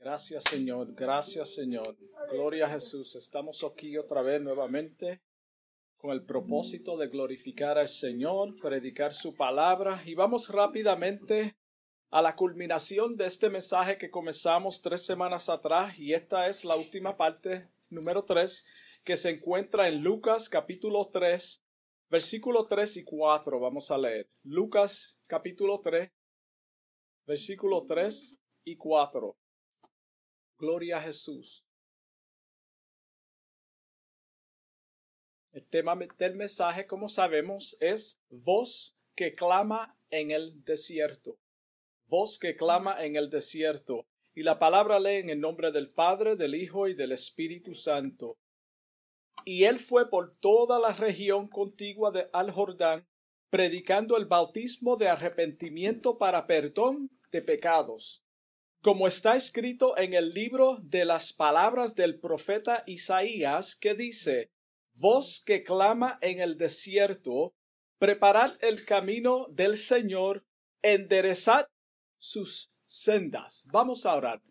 Gracias Señor, gracias Señor. Gloria a Jesús. Estamos aquí otra vez nuevamente con el propósito de glorificar al Señor, predicar su palabra. Y vamos rápidamente a la culminación de este mensaje que comenzamos tres semanas atrás. Y esta es la última parte número tres que se encuentra en Lucas capítulo 3 versículo 3 y 4 vamos a leer. Lucas capítulo 3 versículo 3 y 4 Gloria a Jesús. El tema del mensaje, como sabemos, es voz que clama en el desierto. Voz que clama en el desierto. Y la palabra lee en el nombre del Padre, del Hijo y del Espíritu Santo. Y él fue por toda la región contigua de Al Jordán, predicando el bautismo de arrepentimiento para perdón de pecados como está escrito en el libro de las palabras del profeta Isaías, que dice, Voz que clama en el desierto, preparad el camino del Señor, enderezad sus sendas. Vamos a orar.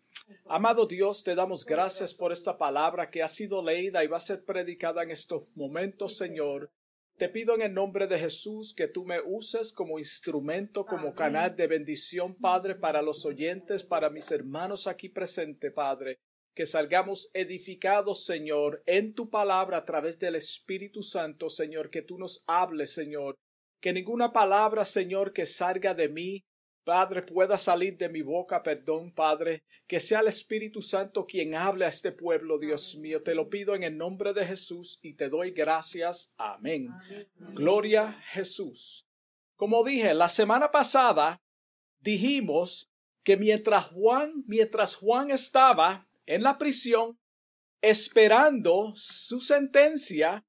Amado Dios, te damos gracias por esta palabra que ha sido leída y va a ser predicada en estos momentos, Señor. Te pido en el nombre de Jesús que tú me uses como instrumento, como canal de bendición, Padre, para los oyentes, para mis hermanos aquí presentes, Padre. Que salgamos edificados, Señor, en tu palabra a través del Espíritu Santo, Señor, que tú nos hables, Señor. Que ninguna palabra, Señor, que salga de mí Padre, pueda salir de mi boca, perdón, Padre, que sea el Espíritu Santo quien hable a este pueblo, Dios mío. Te lo pido en el nombre de Jesús y te doy gracias. Amén. Gloria a Jesús. Como dije, la semana pasada dijimos que mientras Juan, mientras Juan estaba en la prisión esperando su sentencia,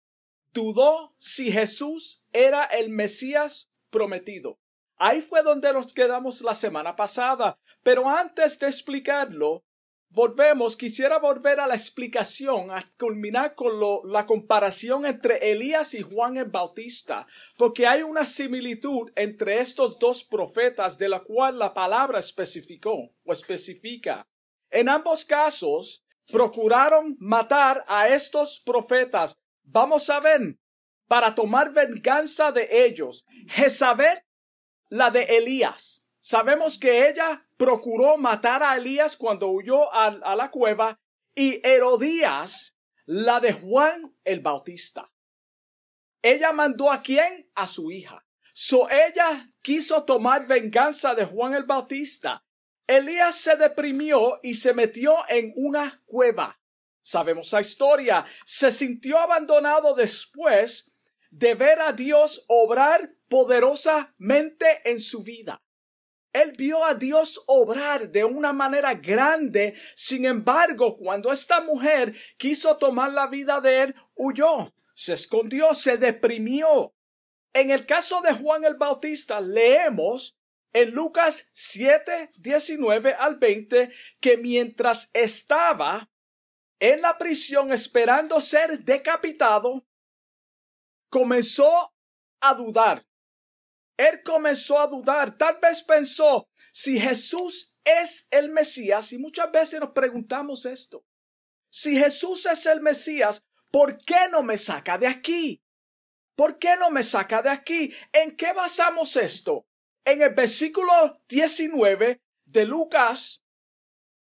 dudó si Jesús era el Mesías prometido. Ahí fue donde nos quedamos la semana pasada. Pero antes de explicarlo, volvemos, quisiera volver a la explicación, a culminar con la comparación entre Elías y Juan el Bautista, porque hay una similitud entre estos dos profetas de la cual la palabra especificó o especifica. En ambos casos, procuraron matar a estos profetas. Vamos a ver, para tomar venganza de ellos. Jezabel la de Elías. Sabemos que ella procuró matar a Elías cuando huyó a, la cueva y Herodías, la de Juan el Bautista. Ella mandó a quién? A su hija. So ella quiso tomar venganza de Juan el Bautista. Elías se deprimió y se metió en una cueva. Sabemos la historia. Se sintió abandonado después de ver a Dios obrar poderosamente en su vida. Él vio a Dios obrar de una manera grande. Sin embargo, cuando esta mujer quiso tomar la vida de él, huyó, se escondió, se deprimió. En el caso de Juan el Bautista, leemos en Lucas 7, 19 al 20, que mientras estaba en la prisión esperando ser decapitado, comenzó a dudar. Él comenzó a dudar. Tal vez pensó, si Jesús es el Mesías, y muchas veces nos preguntamos esto, si Jesús es el Mesías, ¿por qué no me saca de aquí? ¿Por qué no me saca de aquí? ¿En qué basamos esto? En el versículo 19 de Lucas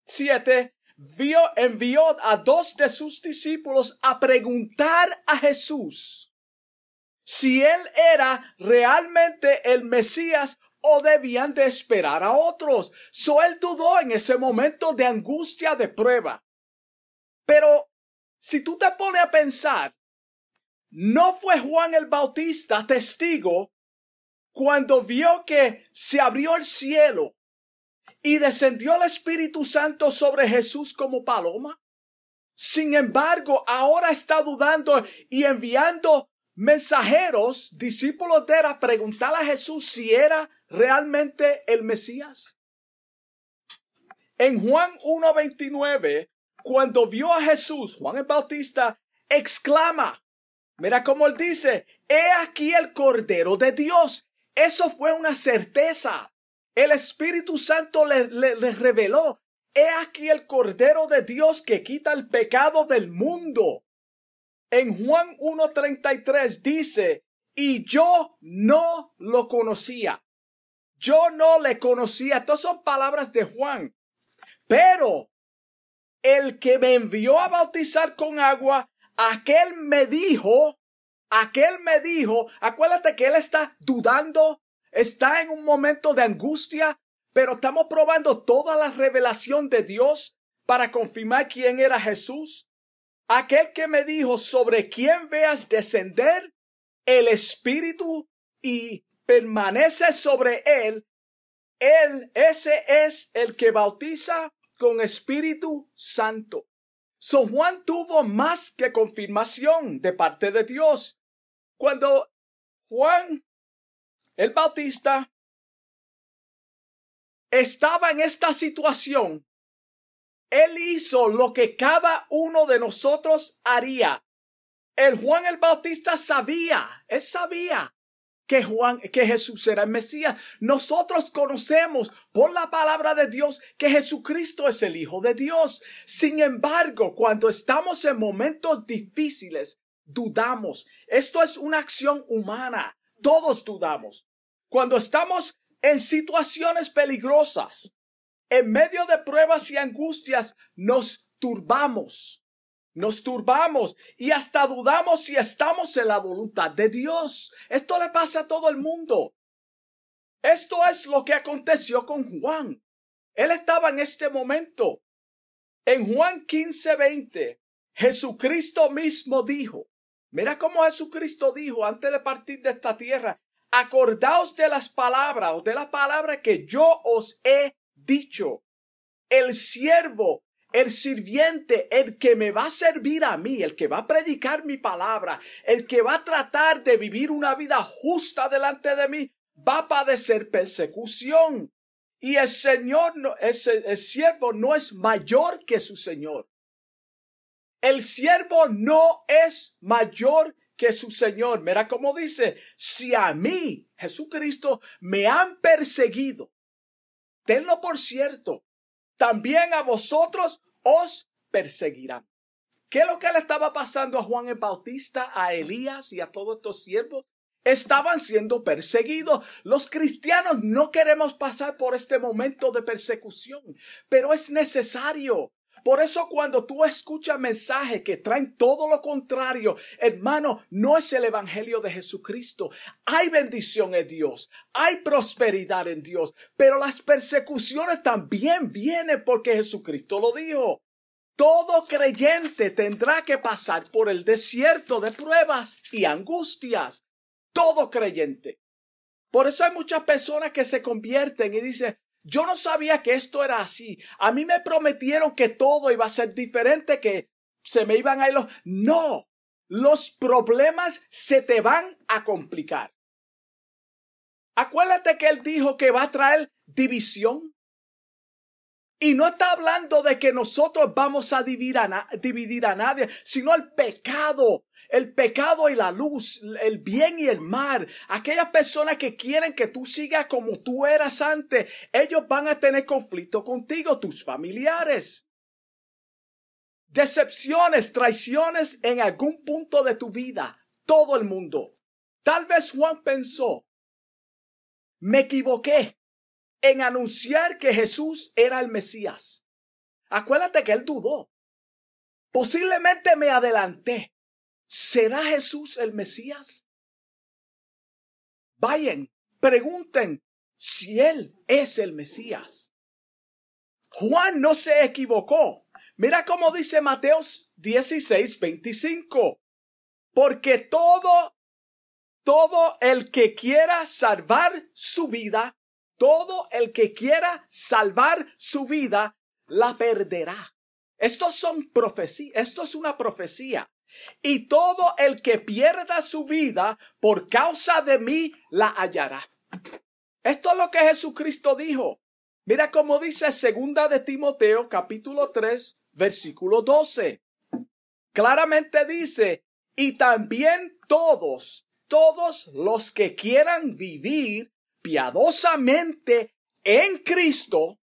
7, vio, envió a dos de sus discípulos a preguntar a Jesús si él era realmente el Mesías o debían de esperar a otros. So él dudó en ese momento de angustia de prueba. Pero si tú te pones a pensar, no fue Juan el Bautista testigo cuando vio que se abrió el cielo y descendió el Espíritu Santo sobre Jesús como paloma. Sin embargo, ahora está dudando y enviando mensajeros, discípulos de era, preguntar a Jesús si era realmente el Mesías. En Juan 1.29, cuando vio a Jesús, Juan el Bautista exclama, mira cómo él dice, he aquí el Cordero de Dios. Eso fue una certeza. El Espíritu Santo le, le reveló, he aquí el Cordero de Dios que quita el pecado del mundo. En Juan 1.33 dice, y yo no lo conocía. Yo no le conocía. Estas son palabras de Juan. Pero el que me envió a bautizar con agua, aquel me dijo, aquel me dijo, acuérdate que él está dudando, está en un momento de angustia, pero estamos probando toda la revelación de Dios para confirmar quién era Jesús. Aquel que me dijo sobre quién veas descender el Espíritu y permanece sobre él, él, ese es el que bautiza con Espíritu Santo. So Juan tuvo más que confirmación de parte de Dios. Cuando Juan el Bautista estaba en esta situación, él hizo lo que cada uno de nosotros haría. El Juan el Bautista sabía, él sabía que Juan, que Jesús era el Mesías. Nosotros conocemos por la palabra de Dios que Jesucristo es el Hijo de Dios. Sin embargo, cuando estamos en momentos difíciles, dudamos. Esto es una acción humana. Todos dudamos. Cuando estamos en situaciones peligrosas, en medio de pruebas y angustias, nos turbamos nos turbamos y hasta dudamos si estamos en la voluntad de Dios. Esto le pasa a todo el mundo. Esto es lo que aconteció con Juan. Él estaba en este momento. En Juan 15:20, Jesucristo mismo dijo, mira cómo Jesucristo dijo antes de partir de esta tierra, acordaos de las palabras o de la palabra que yo os he dicho. El siervo el sirviente, el que me va a servir a mí, el que va a predicar mi palabra, el que va a tratar de vivir una vida justa delante de mí, va a padecer persecución. Y el Señor, el, el siervo no es mayor que su Señor. El siervo no es mayor que su Señor. Mira cómo dice, si a mí, Jesucristo, me han perseguido, tenlo por cierto, también a vosotros os perseguirán. ¿Qué es lo que le estaba pasando a Juan el Bautista, a Elías y a todos estos siervos? Estaban siendo perseguidos. Los cristianos no queremos pasar por este momento de persecución, pero es necesario. Por eso cuando tú escuchas mensajes que traen todo lo contrario, hermano, no es el Evangelio de Jesucristo. Hay bendición en Dios, hay prosperidad en Dios, pero las persecuciones también vienen porque Jesucristo lo dijo. Todo creyente tendrá que pasar por el desierto de pruebas y angustias. Todo creyente. Por eso hay muchas personas que se convierten y dicen, yo no sabía que esto era así. A mí me prometieron que todo iba a ser diferente, que se me iban a ir los... No, los problemas se te van a complicar. Acuérdate que él dijo que va a traer división. Y no está hablando de que nosotros vamos a dividir a, nadie, sino el pecado el pecado y la luz, el bien y el mal, aquellas personas que quieren que tú sigas como tú eras antes, ellos van a tener conflicto contigo, tus familiares. Decepciones, traiciones en algún punto de tu vida, todo el mundo. Tal vez Juan pensó, me equivoqué en anunciar que Jesús era el Mesías. Acuérdate que él dudó. Posiblemente me adelanté. ¿Será Jesús el Mesías? Vayan, pregunten si Él es el Mesías. Juan no se equivocó. Mira cómo dice Mateos 16, 25. Porque todo, todo el que quiera salvar su vida, todo el que quiera salvar su vida, la perderá. Estos son profecías, esto es una profecía y todo el que pierda su vida por causa de mí la hallará. Esto es lo que Jesucristo dijo. Mira cómo dice segunda de Timoteo capítulo 3 versículo 12. Claramente dice, y también todos, todos los que quieran vivir piadosamente en Cristo,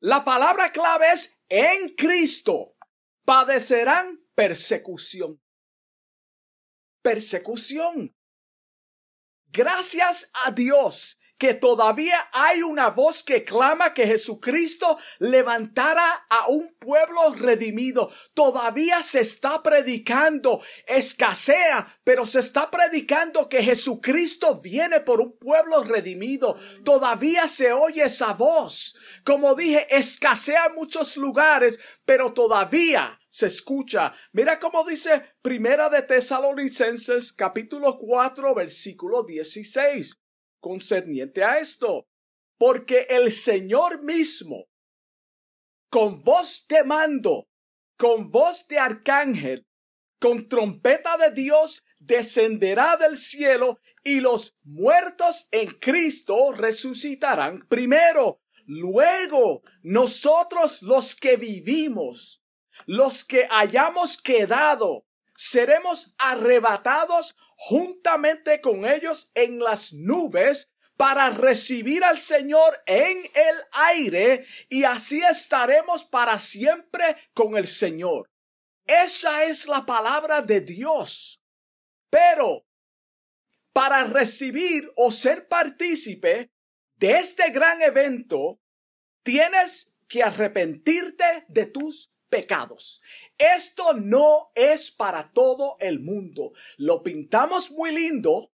La palabra clave es en Cristo. Padecerán persecución. Persecución. Gracias a Dios que todavía hay una voz que clama que Jesucristo levantara a un pueblo redimido. Todavía se está predicando, escasea, pero se está predicando que Jesucristo viene por un pueblo redimido. Todavía se oye esa voz. Como dije, escasea en muchos lugares, pero todavía se escucha. Mira cómo dice Primera de Tesalonicenses capítulo 4 versículo 16 concerniente a esto, porque el Señor mismo, con voz de mando, con voz de arcángel, con trompeta de Dios, descenderá del cielo y los muertos en Cristo resucitarán primero. Luego, nosotros los que vivimos, los que hayamos quedado, seremos arrebatados juntamente con ellos en las nubes para recibir al Señor en el aire y así estaremos para siempre con el Señor. Esa es la palabra de Dios. Pero para recibir o ser partícipe de este gran evento, tienes que arrepentirte de tus pecados. Esto no es para todo el mundo. Lo pintamos muy lindo.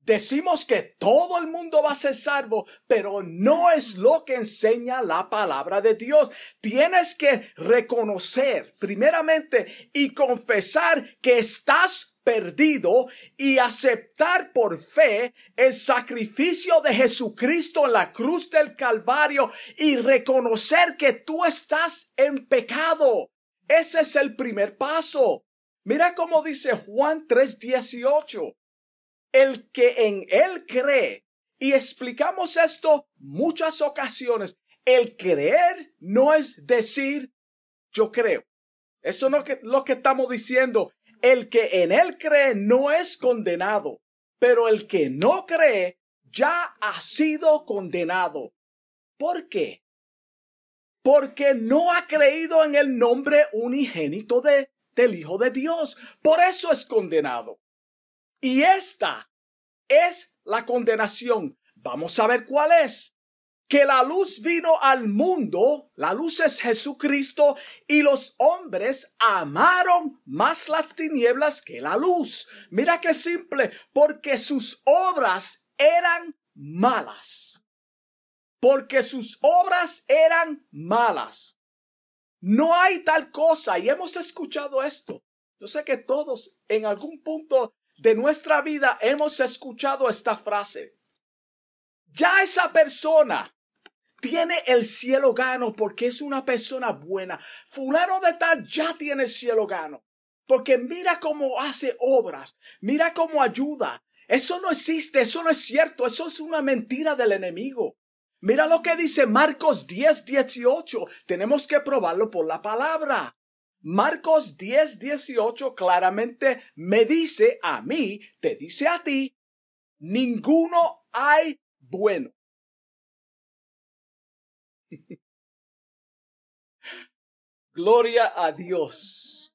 Decimos que todo el mundo va a ser salvo, pero no es lo que enseña la palabra de Dios. Tienes que reconocer primeramente y confesar que estás perdido y aceptar por fe el sacrificio de Jesucristo en la cruz del Calvario y reconocer que tú estás en pecado. Ese es el primer paso. Mira cómo dice Juan 3:18. El que en él cree, y explicamos esto muchas ocasiones, el creer no es decir yo creo. Eso no es lo que estamos diciendo. El que en él cree no es condenado, pero el que no cree ya ha sido condenado. ¿Por qué? porque no ha creído en el nombre unigénito de, del Hijo de Dios. Por eso es condenado. Y esta es la condenación. Vamos a ver cuál es. Que la luz vino al mundo, la luz es Jesucristo, y los hombres amaron más las tinieblas que la luz. Mira qué simple, porque sus obras eran malas porque sus obras eran malas. No hay tal cosa, y hemos escuchado esto. Yo sé que todos en algún punto de nuestra vida hemos escuchado esta frase. Ya esa persona tiene el cielo gano porque es una persona buena. Fulano de tal ya tiene el cielo gano. Porque mira cómo hace obras, mira cómo ayuda. Eso no existe, eso no es cierto, eso es una mentira del enemigo. Mira lo que dice Marcos 10, 18. Tenemos que probarlo por la palabra. Marcos 10, 18 claramente me dice a mí, te dice a ti, ninguno hay bueno. Gloria a Dios.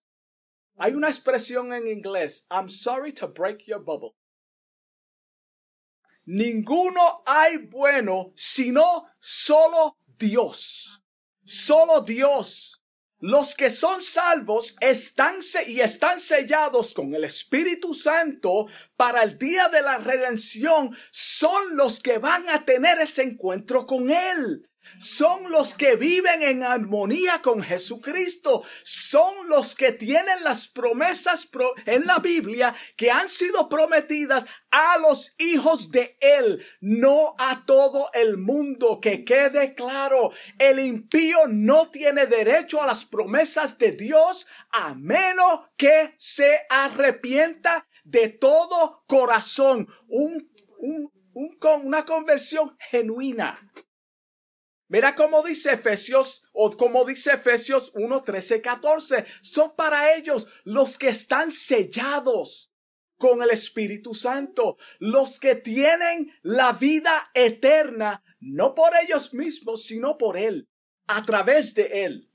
Hay una expresión en inglés, I'm sorry to break your bubble ninguno hay bueno sino solo Dios. Solo Dios. Los que son salvos están y están sellados con el Espíritu Santo para el día de la redención son los que van a tener ese encuentro con Él son los que viven en armonía con Jesucristo, son los que tienen las promesas en la Biblia que han sido prometidas a los hijos de Él, no a todo el mundo. Que quede claro, el impío no tiene derecho a las promesas de Dios a menos que se arrepienta de todo corazón, un, un, una conversión genuina. Mira cómo dice Efesios, o como dice Efesios 1, 13, 14. Son para ellos los que están sellados con el Espíritu Santo, los que tienen la vida eterna, no por ellos mismos, sino por Él. a través de Él.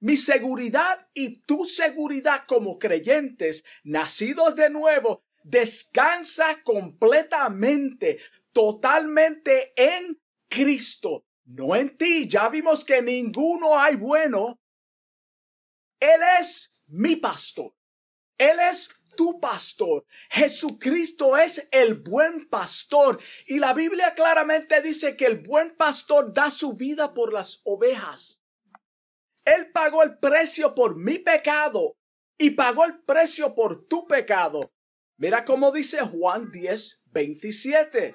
Mi seguridad y tu seguridad como creyentes, nacidos de nuevo, descansa completamente, totalmente en Cristo, no en ti. Ya vimos que ninguno hay bueno. Él es mi pastor. Él es tu pastor. Jesucristo es el buen pastor. Y la Biblia claramente dice que el buen pastor da su vida por las ovejas. Él pagó el precio por mi pecado y pagó el precio por tu pecado. Mira cómo dice Juan 10, 27.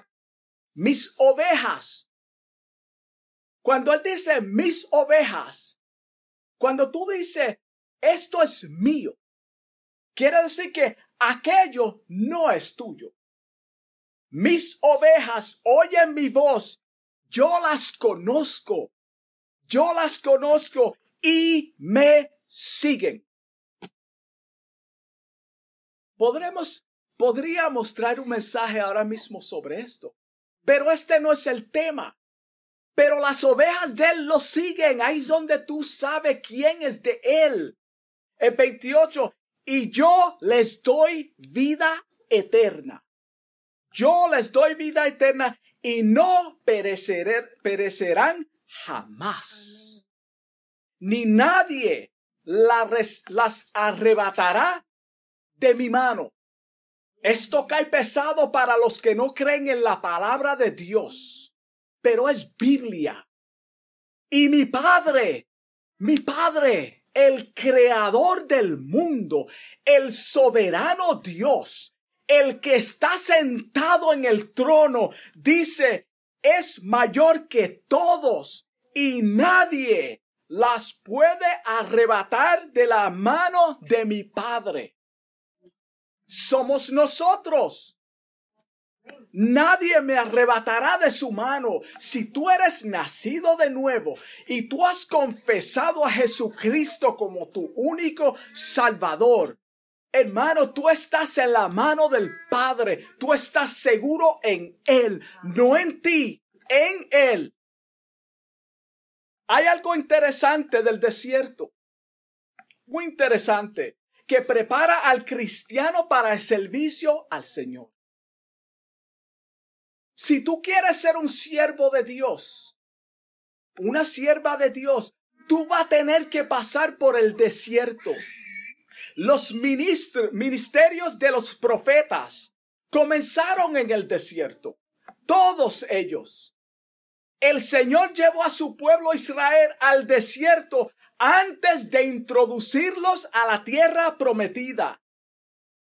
Mis ovejas. Cuando él dice mis ovejas, cuando tú dices esto es mío, quiere decir que aquello no es tuyo. Mis ovejas oyen mi voz, yo las conozco, yo las conozco y me siguen. Podremos, podría mostrar un mensaje ahora mismo sobre esto, pero este no es el tema. Pero las ovejas de él lo siguen. Ahí es donde tú sabes quién es de él. El 28. Y yo les doy vida eterna. Yo les doy vida eterna y no perecerán jamás. Ni nadie las arrebatará de mi mano. Esto cae pesado para los que no creen en la palabra de Dios, pero es Biblia. Y mi Padre, mi Padre, el creador del mundo, el soberano Dios, el que está sentado en el trono, dice, es mayor que todos y nadie las puede arrebatar de la mano de mi Padre somos nosotros. Nadie me arrebatará de su mano. Si tú eres nacido de nuevo y tú has confesado a Jesucristo como tu único Salvador, hermano, tú estás en la mano del Padre. Tú estás seguro en Él, no en ti, en Él. Hay algo interesante del desierto. Muy interesante que prepara al cristiano para el servicio al Señor. Si tú quieres ser un siervo de Dios, una sierva de Dios, tú vas a tener que pasar por el desierto. Los ministerios de los profetas comenzaron en el desierto. Todos ellos. El Señor llevó a su pueblo Israel al desierto antes de introducirlos a la tierra prometida.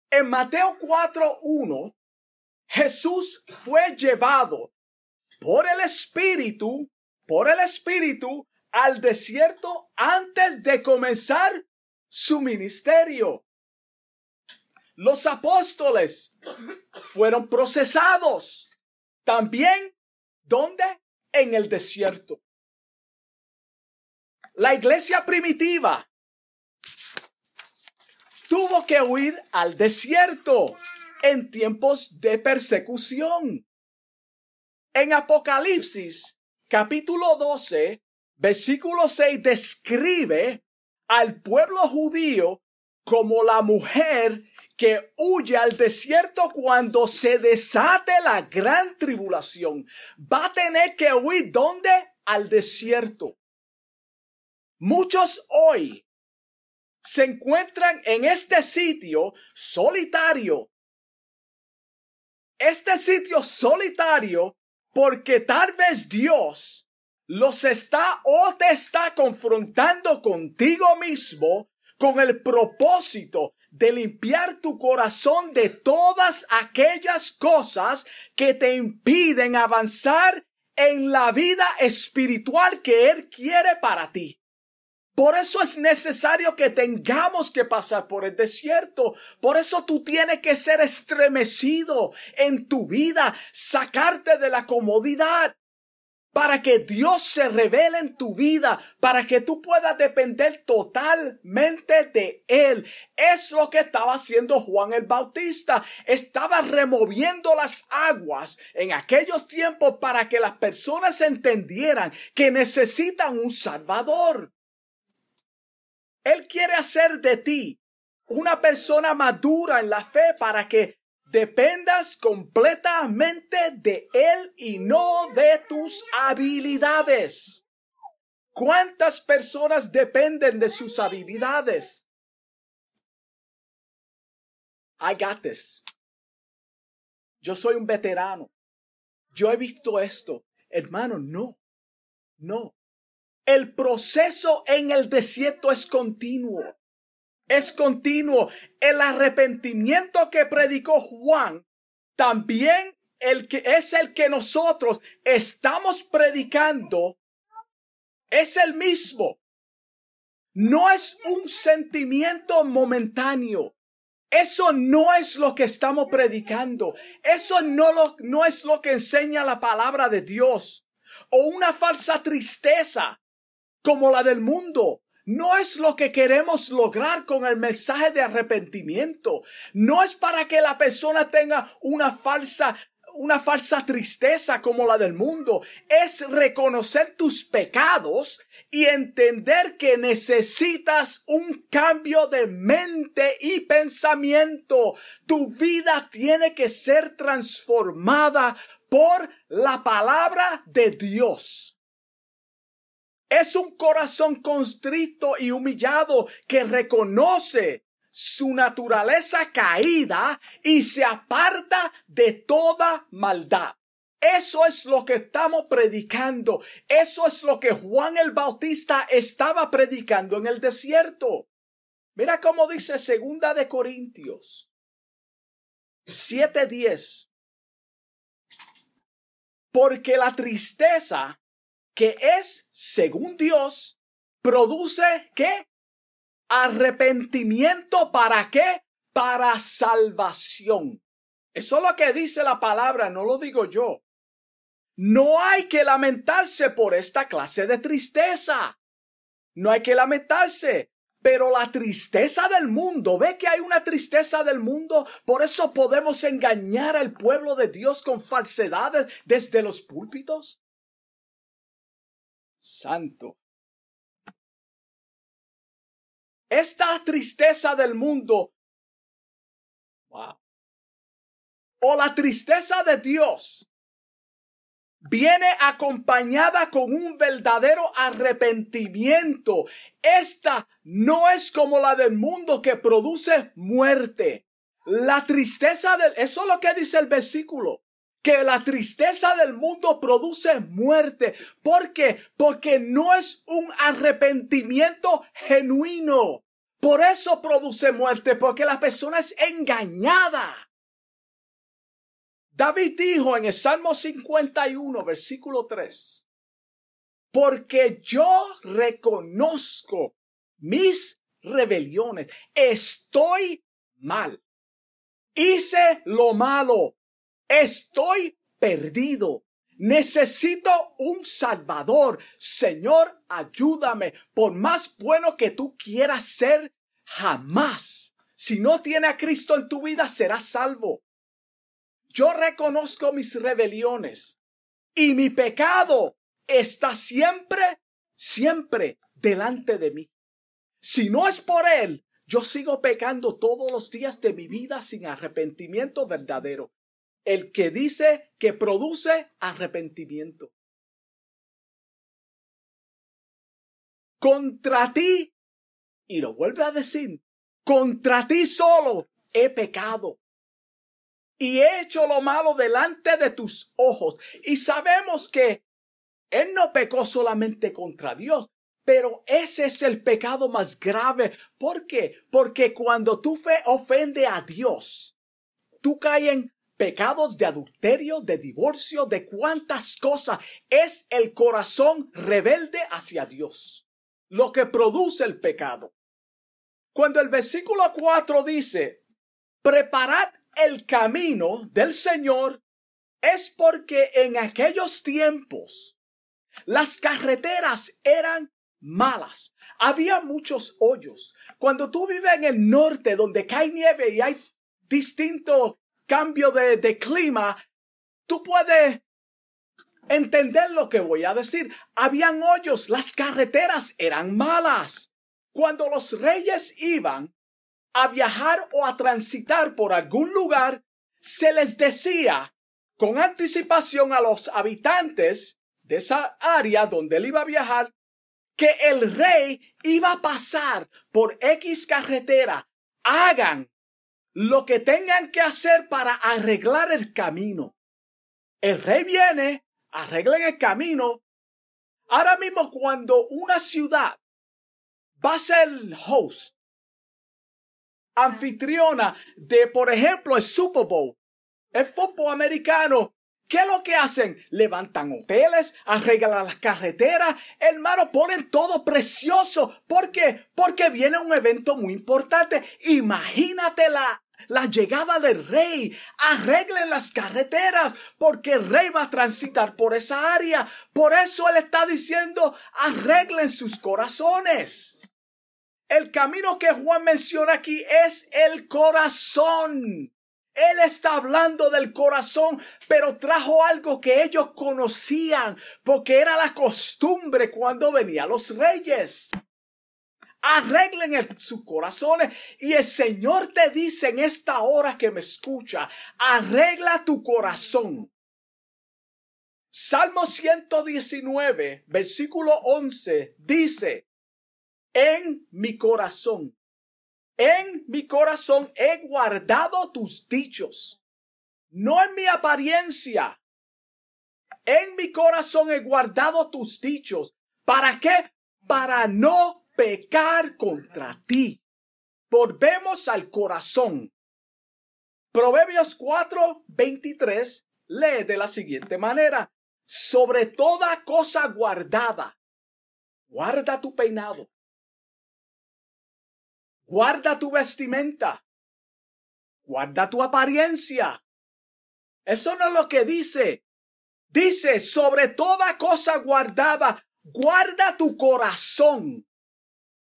En Mateo 4.1, Jesús fue llevado por el Espíritu, por el Espíritu, al desierto antes de comenzar su ministerio. Los apóstoles fueron procesados también, ¿dónde? En el desierto. La iglesia primitiva tuvo que huir al desierto en tiempos de persecución. En Apocalipsis, capítulo 12, versículo 6, describe al pueblo judío como la mujer que huye al desierto cuando se desate la gran tribulación. Va a tener que huir ¿dónde? Al desierto. Muchos hoy se encuentran en este sitio solitario. Este sitio solitario porque tal vez Dios los está o te está confrontando contigo mismo con el propósito de limpiar tu corazón de todas aquellas cosas que te impiden avanzar en la vida espiritual que Él quiere para ti. Por eso es necesario que tengamos que pasar por el desierto. Por eso tú tienes que ser estremecido en tu vida, sacarte de la comodidad. para que Dios se revele en tu vida, para que tú puedas depender totalmente de Él. Es lo que estaba haciendo Juan el Bautista. Estaba removiendo las aguas en aquellos tiempos para que las personas entendieran que necesitan un Salvador. Él quiere hacer de ti una persona madura en la fe para que dependas completamente de Él y no de tus habilidades. ¿Cuántas personas dependen de sus habilidades? I got this. Yo soy un veterano. Yo he visto esto. Hermano, no. No. El proceso en el desierto es continuo es continuo. El arrepentimiento que predicó Juan también el que es el que nosotros estamos predicando es el mismo. No es un sentimiento momentáneo. Eso no es lo que estamos predicando. Eso no, lo, no es lo que enseña la palabra de Dios. O una falsa tristeza como la del mundo. No es lo que queremos lograr con el mensaje de arrepentimiento. No es para que la persona tenga una falsa una falsa tristeza como la del mundo. Es reconocer tus pecados y entender que necesitas un cambio de mente y pensamiento. Tu vida tiene que ser transformada por la palabra de Dios. Es un corazón constrito y humillado que reconoce su naturaleza caída y se aparta de toda maldad. Eso es lo que estamos predicando. Eso es lo que Juan el Bautista estaba predicando en el desierto. Mira cómo dice segunda de Corintios 7:10. Porque la tristeza que es, según Dios, produce ¿qué? Arrepentimiento para qué? Para salvación. Eso es lo que dice la palabra, no lo digo yo. No hay que lamentarse por esta clase de tristeza. No hay que lamentarse. Pero la tristeza del mundo, ve que hay una tristeza del mundo, por eso podemos engañar al pueblo de Dios con falsedades desde los púlpitos santo. Esta tristeza del mundo o la tristeza de Dios viene acompañada con un verdadero arrepentimiento. Esta no es como la del mundo que produce muerte. La tristeza del, eso es lo que dice el versículo que la tristeza del mundo produce muerte. ¿Por qué? Porque no es un arrepentimiento genuino. Por eso produce muerte, porque la persona es engañada. David dijo en el Salmo 51, versículo 3, porque yo reconozco mis rebeliones, estoy mal, hice lo malo, Estoy perdido. Necesito un Salvador. Señor, ayúdame. Por más bueno que tú quieras ser, jamás. Si no tiene a Cristo en tu vida, serás salvo. Yo reconozco mis rebeliones y mi pecado está siempre, siempre delante de mí. Si no es por Él, yo sigo pecando todos los días de mi vida sin arrepentimiento verdadero el que dice que produce arrepentimiento. Contra ti, y lo vuelve a decir, contra ti solo he pecado y he hecho lo malo delante de tus ojos. Y sabemos que él no pecó solamente contra Dios, pero ese es el pecado más grave. ¿Por qué? Porque cuando tú fe ofende a Dios, tú caes en pecados de adulterio, de divorcio, de cuántas cosas. Es el corazón rebelde hacia Dios lo que produce el pecado. Cuando el versículo 4 dice, preparad el camino del Señor, es porque en aquellos tiempos Las carreteras eran malas. Había muchos hoyos. Cuando tú vives en el norte donde cae nieve y hay distinto cambio de, de clima, tú puedes entender lo que voy a decir. Habían hoyos, las carreteras eran malas. Cuando los reyes iban a viajar o a transitar por algún lugar, se les decía con anticipación a los habitantes de esa área donde él iba a viajar que el rey iba a pasar por X carretera. Hagan lo que tengan que hacer para arreglar el camino. El rey viene, arreglen el camino. Ahora mismo cuando una ciudad va a ser host, anfitriona de, por ejemplo, el Super Bowl, el fútbol americano, ¿Qué es lo que hacen? Levantan hoteles, arreglan las carreteras, hermano, ponen todo precioso. ¿Por qué? Porque viene un evento muy importante. Imagínate la, la llegada del rey. Arreglen las carreteras porque el rey va a transitar por esa área. Por eso él está diciendo, arreglen sus corazones. El camino que Juan menciona aquí es el corazón. Él está hablando del corazón, pero trajo algo que ellos conocían, porque era la costumbre cuando venían los reyes. Arreglen sus corazones y el Señor te dice en esta hora que me escucha, arregla tu corazón. Salmo 119, versículo 11 dice, en mi corazón en mi corazón he guardado tus dichos, no en mi apariencia. En mi corazón he guardado tus dichos. ¿Para qué? Para no pecar contra ti. Volvemos al corazón. Proverbios 4, 23 lee de la siguiente manera. Sobre toda cosa guardada, guarda tu peinado, Guarda tu vestimenta. Guarda tu apariencia. Eso no es lo que dice. Dice, sobre toda cosa guardada, guarda tu corazón.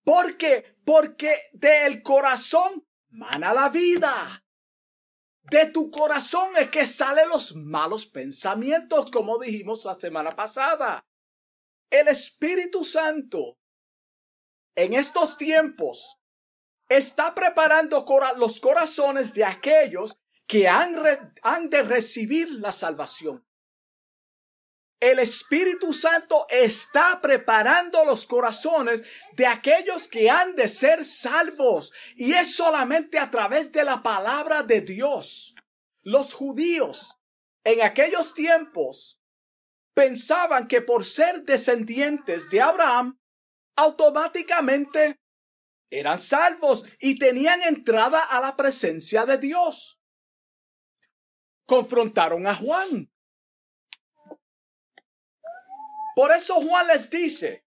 ¿Por qué? Porque del corazón mana la vida. De tu corazón es que salen los malos pensamientos, como dijimos la semana pasada. El Espíritu Santo en estos tiempos está preparando los corazones de aquellos que han, han de recibir la salvación. El Espíritu Santo está preparando los corazones de aquellos que han de ser salvos. Y es solamente a través de la palabra de Dios. Los judíos en aquellos tiempos pensaban que por ser descendientes de Abraham, automáticamente eran salvos y tenían entrada a la presencia de Dios. Confrontaron a Juan. Por eso Juan les dice,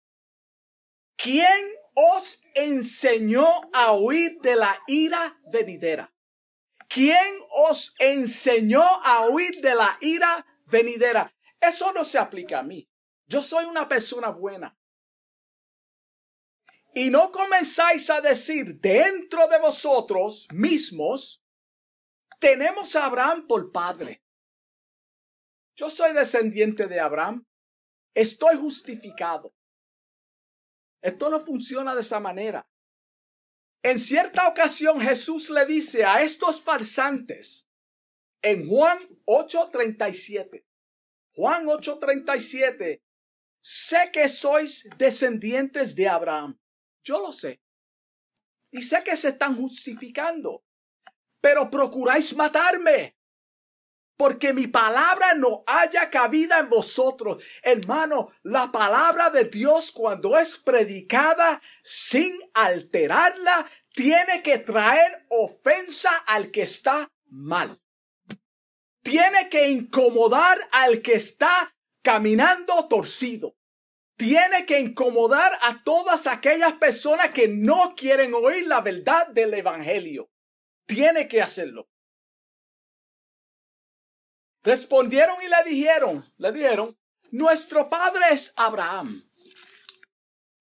¿quién os enseñó a huir de la ira venidera? ¿Quién os enseñó a huir de la ira venidera? Eso no se aplica a mí. Yo soy una persona buena y no comenzáis a decir dentro de vosotros mismos, tenemos a Abraham por padre. Yo soy descendiente de Abraham. Estoy justificado. Esto no funciona de esa manera. En cierta ocasión Jesús le dice a estos farsantes en Juan 8:37. Juan 8:37. Sé que sois descendientes de Abraham yo lo sé. Y sé que se están justificando. Pero procuráis matarme. Porque mi palabra no haya cabida en vosotros. Hermano, la palabra de Dios cuando es predicada sin alterarla, tiene que traer ofensa al que está mal. Tiene que incomodar al que está caminando torcido tiene que incomodar a todas aquellas personas que no quieren oír la verdad del Evangelio. Tiene que hacerlo. Respondieron y le dijeron, le dijeron, nuestro padre es Abraham.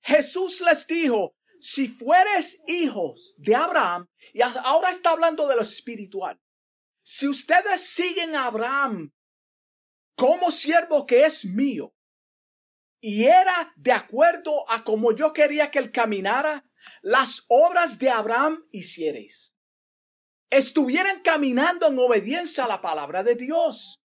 Jesús les dijo, si fueres hijos de Abraham, y ahora está hablando de lo espiritual, si ustedes siguen a Abraham como siervo que es mío, y era de acuerdo a como yo quería que él caminara, las obras de Abraham hiciereis. Estuvieran caminando en obediencia a la palabra de Dios.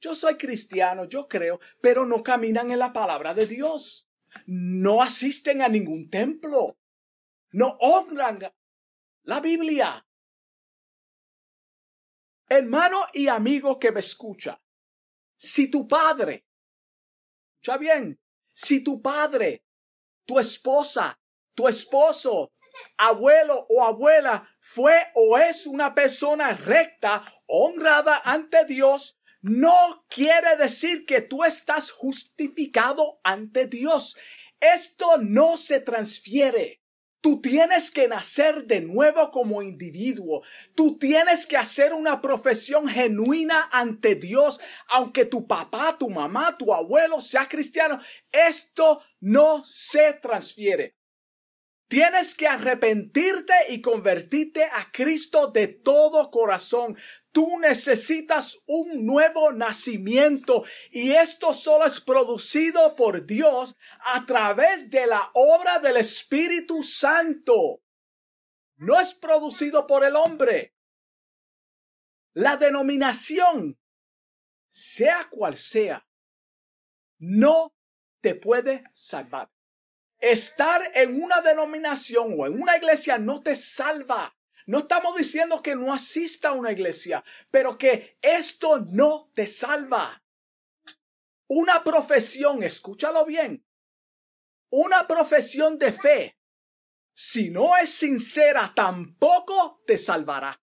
Yo soy cristiano, yo creo, pero no caminan en la palabra de Dios no asisten a ningún templo, no honran la Biblia. Hermano y amigo que me escucha, si tu padre, ya bien, si tu padre, tu esposa, tu esposo, abuelo o abuela fue o es una persona recta, honrada ante Dios, no quiere decir que tú estás justificado ante Dios. Esto no se transfiere. Tú tienes que nacer de nuevo como individuo. Tú tienes que hacer una profesión genuina ante Dios, aunque tu papá, tu mamá, tu abuelo sea cristiano. Esto no se transfiere. Tienes que arrepentirte y convertirte a Cristo de todo corazón. Tú necesitas un nuevo nacimiento y esto solo es producido por Dios a través de la obra del Espíritu Santo. No es producido por el hombre. La denominación, sea cual sea, no te puede salvar. Estar en una denominación o en una iglesia no te salva. No estamos diciendo que no asista a una iglesia, pero que esto no te salva. Una profesión, escúchalo bien, una profesión de fe, si no es sincera, tampoco te salvará.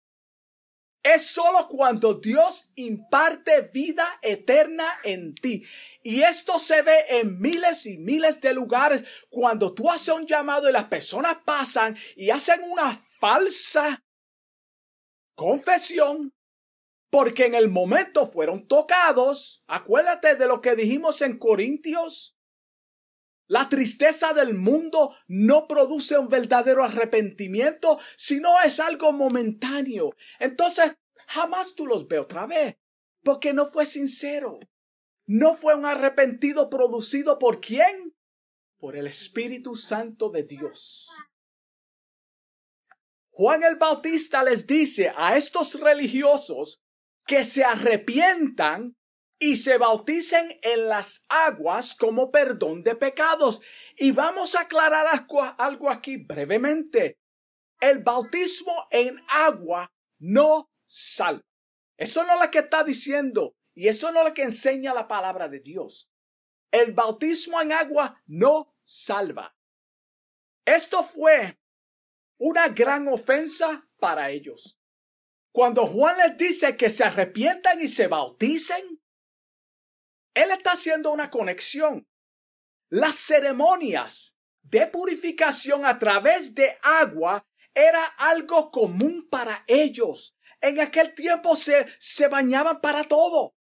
Es solo cuando Dios imparte vida eterna en ti. Y esto se ve en miles y miles de lugares cuando tú haces un llamado y las personas pasan y hacen una falsa confesión porque en el momento fueron tocados. Acuérdate de lo que dijimos en Corintios. La tristeza del mundo no produce un verdadero arrepentimiento, sino es algo momentáneo. Entonces, jamás tú los ves otra vez, porque no fue sincero. No fue un arrepentido producido por quién? Por el Espíritu Santo de Dios. Juan el Bautista les dice a estos religiosos que se arrepientan y se bauticen en las aguas como perdón de pecados. Y vamos a aclarar algo aquí brevemente. El bautismo en agua no salva. Eso no es lo que está diciendo y eso no es lo que enseña la palabra de Dios. El bautismo en agua no salva. Esto fue una gran ofensa para ellos. Cuando Juan les dice que se arrepientan y se bauticen, él está haciendo una conexión. Las ceremonias de purificación a través de agua era algo común para ellos. En aquel tiempo se, se bañaban para todo.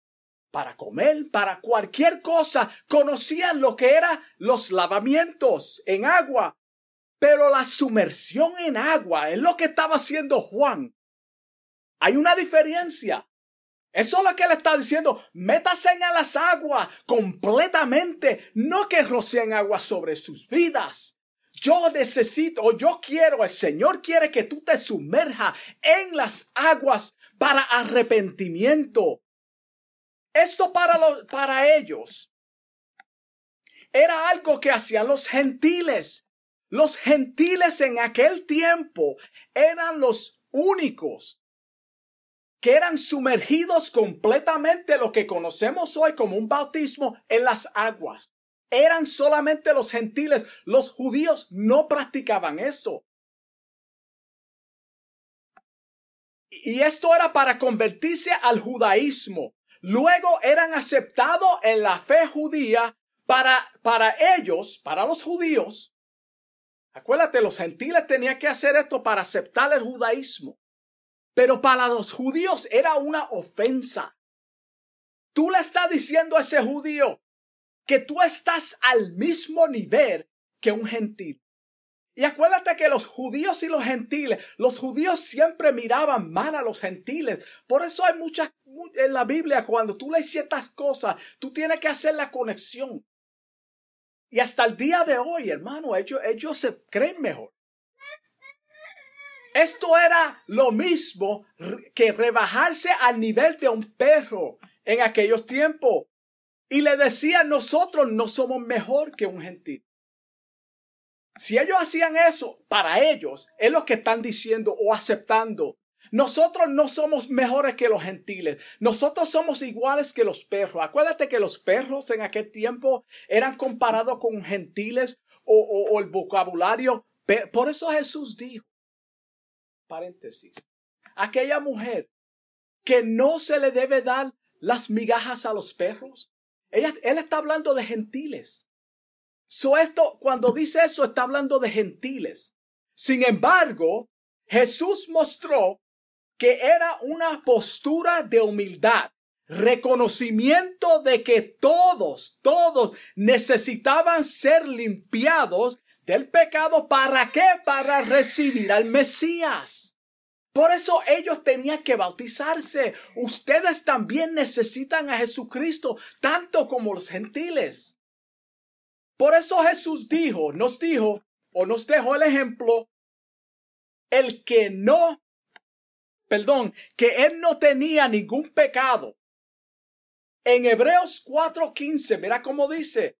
Para comer, para cualquier cosa. Conocían lo que eran los lavamientos en agua. Pero la sumersión en agua es lo que estaba haciendo Juan. Hay una diferencia. Eso es lo que él está diciendo. Métase en las aguas completamente. No que roceen agua sobre sus vidas. Yo necesito, yo quiero, el Señor quiere que tú te sumerjas en las aguas para arrepentimiento. Esto para, los, para ellos era algo que hacían los gentiles. Los gentiles en aquel tiempo eran los únicos que eran sumergidos completamente lo que conocemos hoy como un bautismo en las aguas. Eran solamente los gentiles. Los judíos no practicaban eso. Y esto era para convertirse al judaísmo. Luego eran aceptados en la fe judía para, para ellos, para los judíos. Acuérdate, los gentiles tenían que hacer esto para aceptar el judaísmo. Pero para los judíos era una ofensa. Tú le estás diciendo a ese judío, que tú estás al mismo nivel que un gentil. Y acuérdate que los judíos y los gentiles, los judíos siempre miraban mal a los gentiles. Por eso hay muchas, en la Biblia, cuando tú lees ciertas cosas, tú tienes que hacer la conexión. Y hasta el día de hoy, hermano, ellos, ellos se creen mejor. Esto era lo mismo que rebajarse al nivel de un perro en aquellos tiempos. Y le decían, nosotros no somos mejor que un gentil. Si ellos hacían eso para ellos, es lo que están diciendo o aceptando. Nosotros no somos mejores que los gentiles. Nosotros somos iguales que los perros. Acuérdate que los perros en aquel tiempo eran comparados con gentiles o, o el vocabulario. Por eso Jesús dijo, paréntesis, aquella mujer que no se le debe dar las migajas a los perros. Ella, él está hablando de gentiles. So esto, cuando dice eso, está hablando de gentiles. Sin embargo, Jesús mostró que era una postura de humildad, reconocimiento de que todos, todos necesitaban ser limpiados del pecado. ¿Para qué? Para recibir al Mesías. Por eso ellos tenían que bautizarse. Ustedes también necesitan a Jesucristo, tanto como los gentiles. Por eso Jesús dijo, nos dijo, o nos dejó el ejemplo, el que no, perdón, que él no tenía ningún pecado. En Hebreos 4:15, mira cómo dice,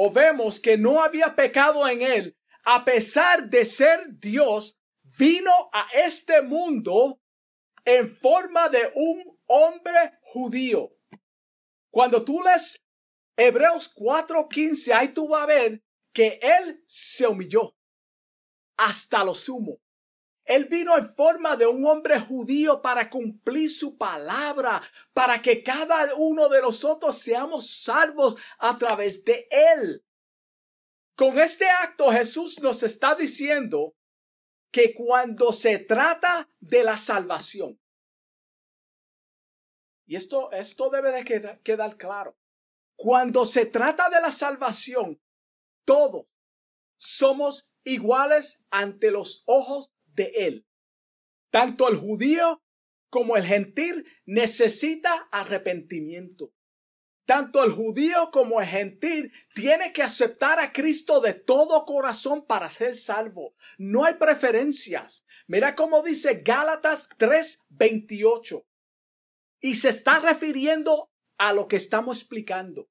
o vemos que no había pecado en él, a pesar de ser Dios, vino a este mundo en forma de un hombre judío. Cuando tú les Hebreos 4:15, ahí tú vas a ver que Él se humilló hasta lo sumo. Él vino en forma de un hombre judío para cumplir su palabra, para que cada uno de nosotros seamos salvos a través de Él. Con este acto Jesús nos está diciendo que cuando se trata de la salvación, y esto, esto debe de quedar, quedar claro, cuando se trata de la salvación, todos somos iguales ante los ojos Él. Tanto el judío como el gentil necesita arrepentimiento. Tanto el judío como el gentil tiene que aceptar a Cristo de todo corazón para ser salvo. No hay preferencias. Mira cómo dice Gálatas 3:28. Y se está refiriendo a lo que estamos explicando.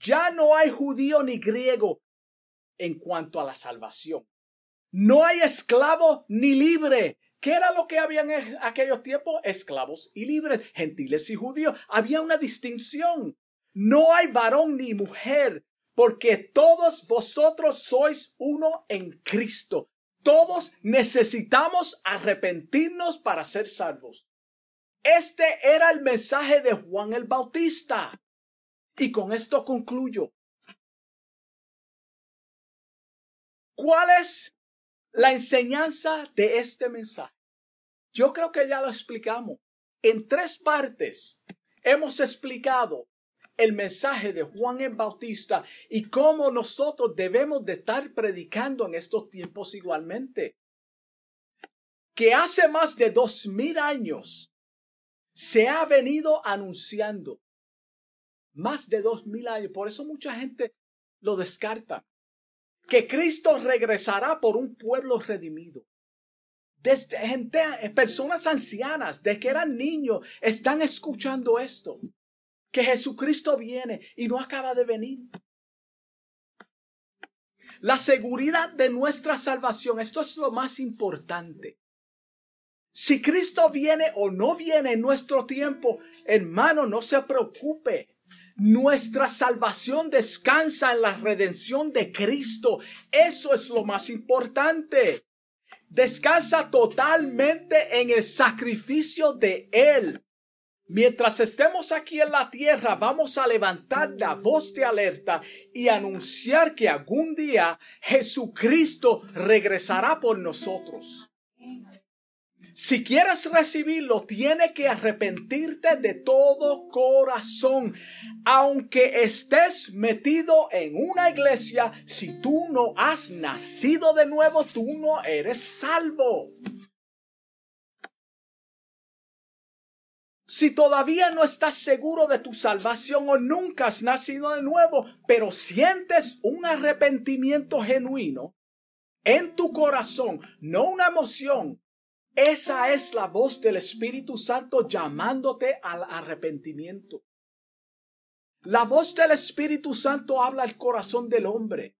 Ya no hay judío ni griego en cuanto a la salvación. No hay esclavo ni libre. ¿Qué era lo que había en aquellos tiempos? Esclavos y libres, gentiles y judíos. Había una distinción. No hay varón ni mujer, porque todos vosotros sois uno en Cristo. Todos necesitamos arrepentirnos para ser salvos. Este era el mensaje de Juan el Bautista. Y con esto concluyo. ¿Cuál es la enseñanza de este mensaje? Yo creo que ya lo explicamos. En tres partes hemos explicado el mensaje de Juan el Bautista y cómo nosotros debemos de estar predicando en estos tiempos igualmente. Que hace más de dos mil años se ha venido anunciando más de dos mil años. Por eso mucha gente lo descarta. Que Cristo regresará por un pueblo redimido. Desde gente, eh, personas ancianas, de que eran niños, están escuchando esto. Que Jesucristo viene y no acaba de venir. La seguridad de nuestra salvación, esto es lo más importante. Si Cristo viene o no viene en nuestro tiempo, hermano, no se preocupe. Nuestra salvación descansa en la redención de Cristo. Eso es lo más importante. Descansa totalmente en el sacrificio de Él. Mientras estemos aquí en la tierra, vamos a levantar la voz de alerta y anunciar que algún día Jesucristo regresará por nosotros. Si quieres recibirlo, tienes que arrepentirte de todo corazón. Aunque estés metido en una iglesia, si tú no has nacido de nuevo, tú no eres salvo. Si todavía no estás seguro de tu salvación o nunca has nacido de nuevo, pero sientes un arrepentimiento genuino en tu corazón, no una emoción, esa es la voz del Espíritu Santo llamándote al arrepentimiento. La voz del Espíritu Santo habla al corazón del hombre.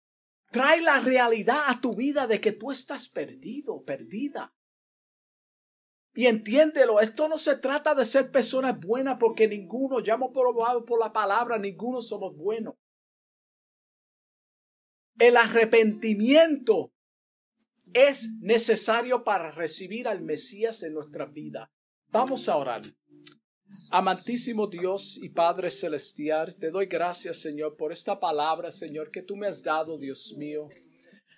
Trae la realidad a tu vida de que tú estás perdido, perdida. Y entiéndelo, esto no se trata de ser personas buenas porque ninguno, ya hemos probado por la palabra, ninguno somos buenos. El arrepentimiento es necesario para recibir al Mesías en nuestra vida. Vamos a orar. Amantísimo Dios y Padre Celestial, te doy gracias, Señor, por esta palabra, Señor, que tú me has dado, Dios mío.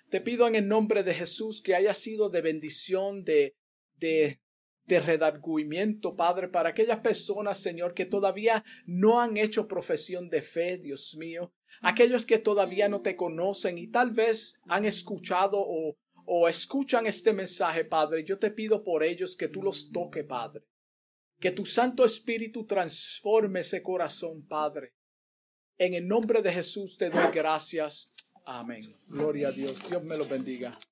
Te pido en el nombre de Jesús que haya sido de bendición, de, de de redargüimiento, Padre, para aquellas personas, Señor, que todavía no han hecho profesión de fe, Dios mío, aquellos que todavía no te conocen y tal vez han escuchado o, o escuchan este mensaje, Padre, yo te pido por ellos que tú los toque, Padre, que tu Santo Espíritu transforme ese corazón, Padre. En el nombre de Jesús te doy gracias. Amén. Gloria a Dios. Dios me lo bendiga.